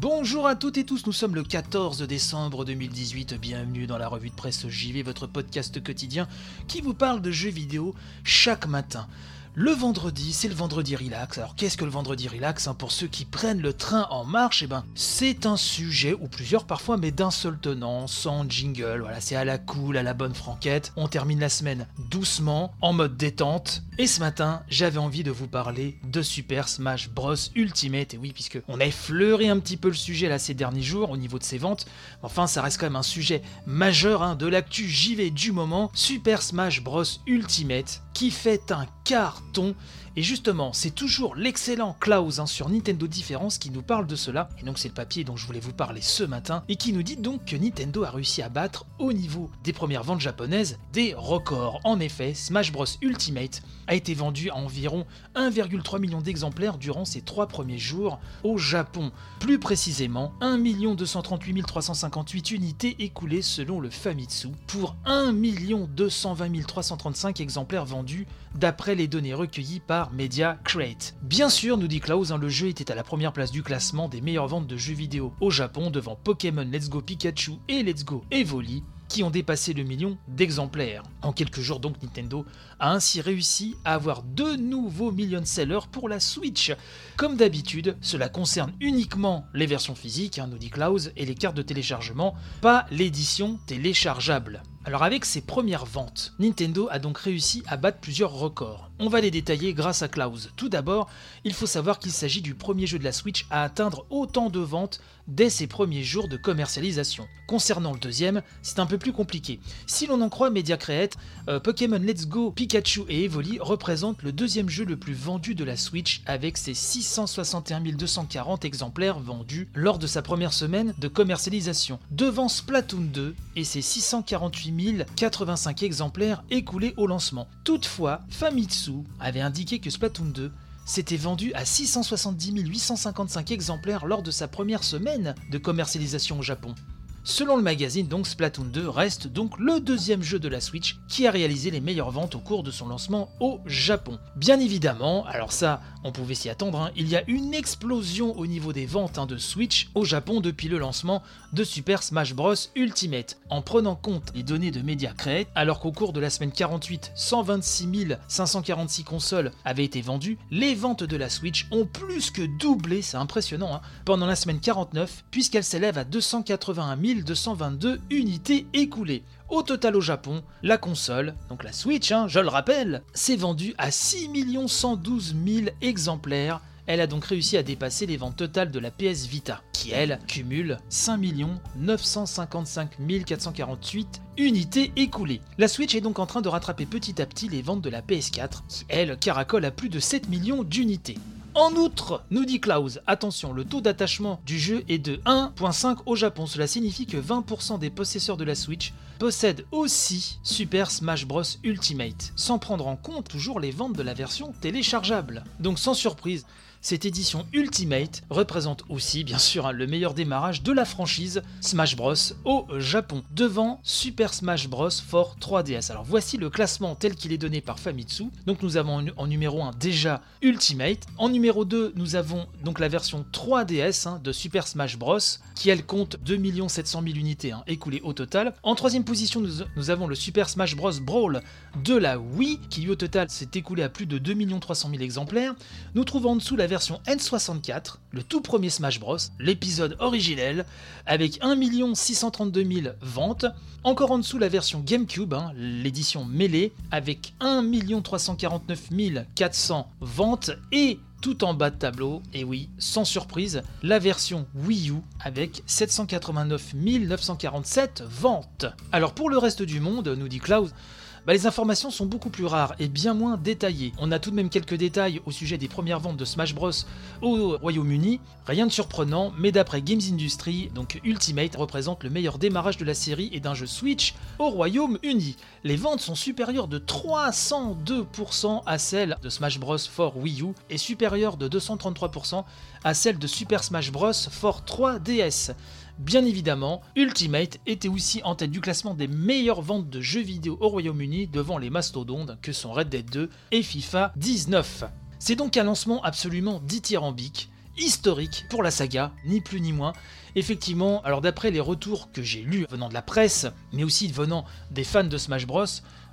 Bonjour à toutes et tous, nous sommes le 14 décembre 2018, bienvenue dans la revue de presse JV, votre podcast quotidien qui vous parle de jeux vidéo chaque matin. Le vendredi, c'est le vendredi relax. Alors qu'est-ce que le vendredi relax hein Pour ceux qui prennent le train en marche, eh ben, c'est un sujet, ou plusieurs parfois, mais d'un seul tenant, sans jingle. Voilà, c'est à la cool, à la bonne franquette. On termine la semaine doucement, en mode détente. Et ce matin, j'avais envie de vous parler de Super Smash Bros Ultimate. Et oui, puisque on a effleuré un petit peu le sujet là ces derniers jours au niveau de ses ventes. Enfin, ça reste quand même un sujet majeur hein, de l'actu JV du moment. Super Smash Bros Ultimate qui fait un Et justement, c'est toujours l'excellent Klaus hein, sur Nintendo Différence qui nous parle de cela. Et donc c'est le papier dont je voulais vous parler ce matin. Et qui nous dit donc que Nintendo a réussi à battre au niveau des premières ventes japonaises des records. En effet, Smash Bros Ultimate a été vendu à environ 1,3 million d'exemplaires durant ses trois premiers jours au Japon. Plus précisément, 1 238 358 unités écoulées selon le Famitsu pour 1 220 335 exemplaires vendus d'après les données recueillies par Media Crate. Bien sûr, nous dit Klaus, hein, le jeu était à la première place du classement des meilleures ventes de jeux vidéo au Japon devant Pokémon Let's Go Pikachu et Let's Go Evoli qui ont dépassé le million d'exemplaires. En quelques jours donc Nintendo a ainsi réussi à avoir deux nouveaux million sellers pour la Switch. Comme d'habitude, cela concerne uniquement les versions physiques, hein, nous dit Klaus, et les cartes de téléchargement, pas l'édition téléchargeable. Alors avec ses premières ventes, Nintendo a donc réussi à battre plusieurs records. On va les détailler grâce à Klaus. Tout d'abord, il faut savoir qu'il s'agit du premier jeu de la Switch à atteindre autant de ventes dès ses premiers jours de commercialisation. Concernant le deuxième, c'est un peu plus compliqué. Si l'on en croit Media Create, euh, Pokémon Let's Go, Pikachu et Evoli représentent le deuxième jeu le plus vendu de la Switch avec ses 661 240 exemplaires vendus lors de sa première semaine de commercialisation, devant Splatoon 2 et ses 648 1085 exemplaires écoulés au lancement. Toutefois, Famitsu avait indiqué que Splatoon 2 s'était vendu à 670 855 exemplaires lors de sa première semaine de commercialisation au Japon. Selon le magazine, donc Splatoon 2 reste donc le deuxième jeu de la Switch qui a réalisé les meilleures ventes au cours de son lancement au Japon. Bien évidemment, alors ça, on pouvait s'y attendre, hein, il y a une explosion au niveau des ventes hein, de Switch au Japon depuis le lancement de Super Smash Bros Ultimate. En prenant compte les données de Media Create, alors qu'au cours de la semaine 48, 126 546 consoles avaient été vendues, les ventes de la Switch ont plus que doublé, c'est impressionnant, hein, pendant la semaine 49, puisqu'elles s'élèvent à 281 222 unités écoulées. Au total au Japon, la console, donc la Switch, je le rappelle, s'est vendue à 6 112 000 exemplaires elle a donc réussi à dépasser les ventes totales de la PS Vita, qui elle cumule 5 955 448 unités écoulées. La Switch est donc en train de rattraper petit à petit les ventes de la PS4, qui elle caracole à plus de 7 millions d'unités. En outre, nous dit Klaus, attention, le taux d'attachement du jeu est de 1.5 au Japon. Cela signifie que 20% des possesseurs de la Switch possèdent aussi Super Smash Bros Ultimate, sans prendre en compte toujours les ventes de la version téléchargeable. Donc sans surprise, cette édition Ultimate représente aussi, bien sûr, hein, le meilleur démarrage de la franchise Smash Bros au Japon, devant Super Smash Bros for 3DS. Alors voici le classement tel qu'il est donné par Famitsu. Donc nous avons en numéro 1 déjà Ultimate. En numéro 2, nous avons donc la version 3DS hein, de Super Smash Bros qui elle compte 2 700 000 unités hein, écoulées au total. En troisième position, nous, nous, avons le Super Smash Bros Brawl de la Wii qui au total s'est écoulé à plus de 2 300 000 exemplaires. Nous trouvons en dessous la version N64, le tout premier Smash Bros, l'épisode originel, avec 1 632 000 ventes. Encore en dessous la version GameCube, hein, l'édition mêlée, avec 1 349 400 ventes et tout en bas de tableau, et oui, sans surprise, la version Wii U avec 789 947 ventes. Alors pour le reste du monde, nous dit Klaus, bah, les informations sont beaucoup plus rares et bien moins détaillées. On a tout de même quelques détails au sujet des premières ventes de Smash Bros au Royaume-Uni. Rien de surprenant, mais d'après Games Industry, donc Ultimate représente le meilleur démarrage de la série et d'un jeu Switch au Royaume-Uni. Les ventes sont supérieures de 302% à celles de Smash Bros for Wii U et supérieures de 233% à celles de Super Smash Bros for 3DS. Bien évidemment, Ultimate était aussi en tête du classement des meilleures ventes de jeux vidéo au Royaume-Uni devant les mastodontes que sont Red Dead 2 et FIFA 19. C'est donc un lancement absolument dithyrambique, historique pour la saga, ni plus ni moins. Effectivement, alors d'après les retours que j'ai lus venant de la presse, mais aussi venant des fans de Smash Bros,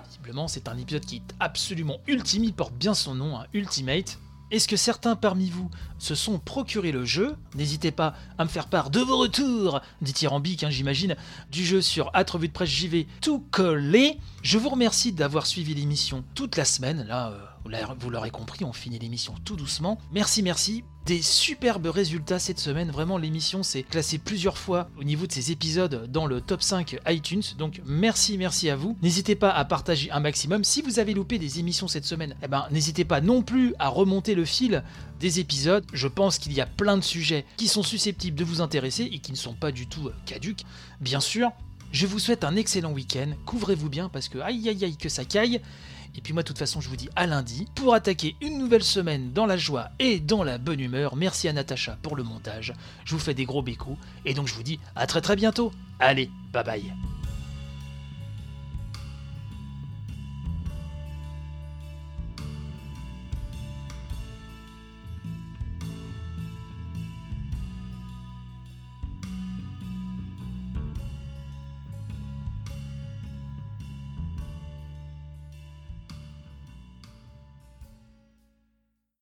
visiblement c'est un épisode qui est absolument ultime, porte bien son nom, hein, Ultimate. Est-ce que certains parmi vous se sont procurés le jeu N'hésitez pas à me faire part de vos retours, dithyrambique hein, j'imagine, du jeu sur At Revue de Presse JV tout collé. Je vous remercie d'avoir suivi l'émission toute la semaine. Là, euh, vous l'aurez compris, on finit l'émission tout doucement. Merci, merci. Des superbes résultats cette semaine. Vraiment, l'émission s'est classée plusieurs fois au niveau de ses épisodes dans le top 5 iTunes. Donc, merci, merci à vous. N'hésitez pas à partager un maximum. Si vous avez loupé des émissions cette semaine, eh ben, n'hésitez pas non plus à remonter le fil des épisodes. Je pense qu'il y a plein de sujets qui sont susceptibles de vous intéresser et qui ne sont pas du tout euh, caduques, bien sûr. Je vous souhaite un excellent week-end. Couvrez-vous bien parce que aïe aïe aïe que ça caille. Et puis moi, de toute façon, je vous dis à lundi pour attaquer une nouvelle semaine dans la joie et dans la bonne humeur. Merci à Natacha pour le montage. Je vous fais des gros bécos. Et donc, je vous dis à très très bientôt. Allez, bye bye.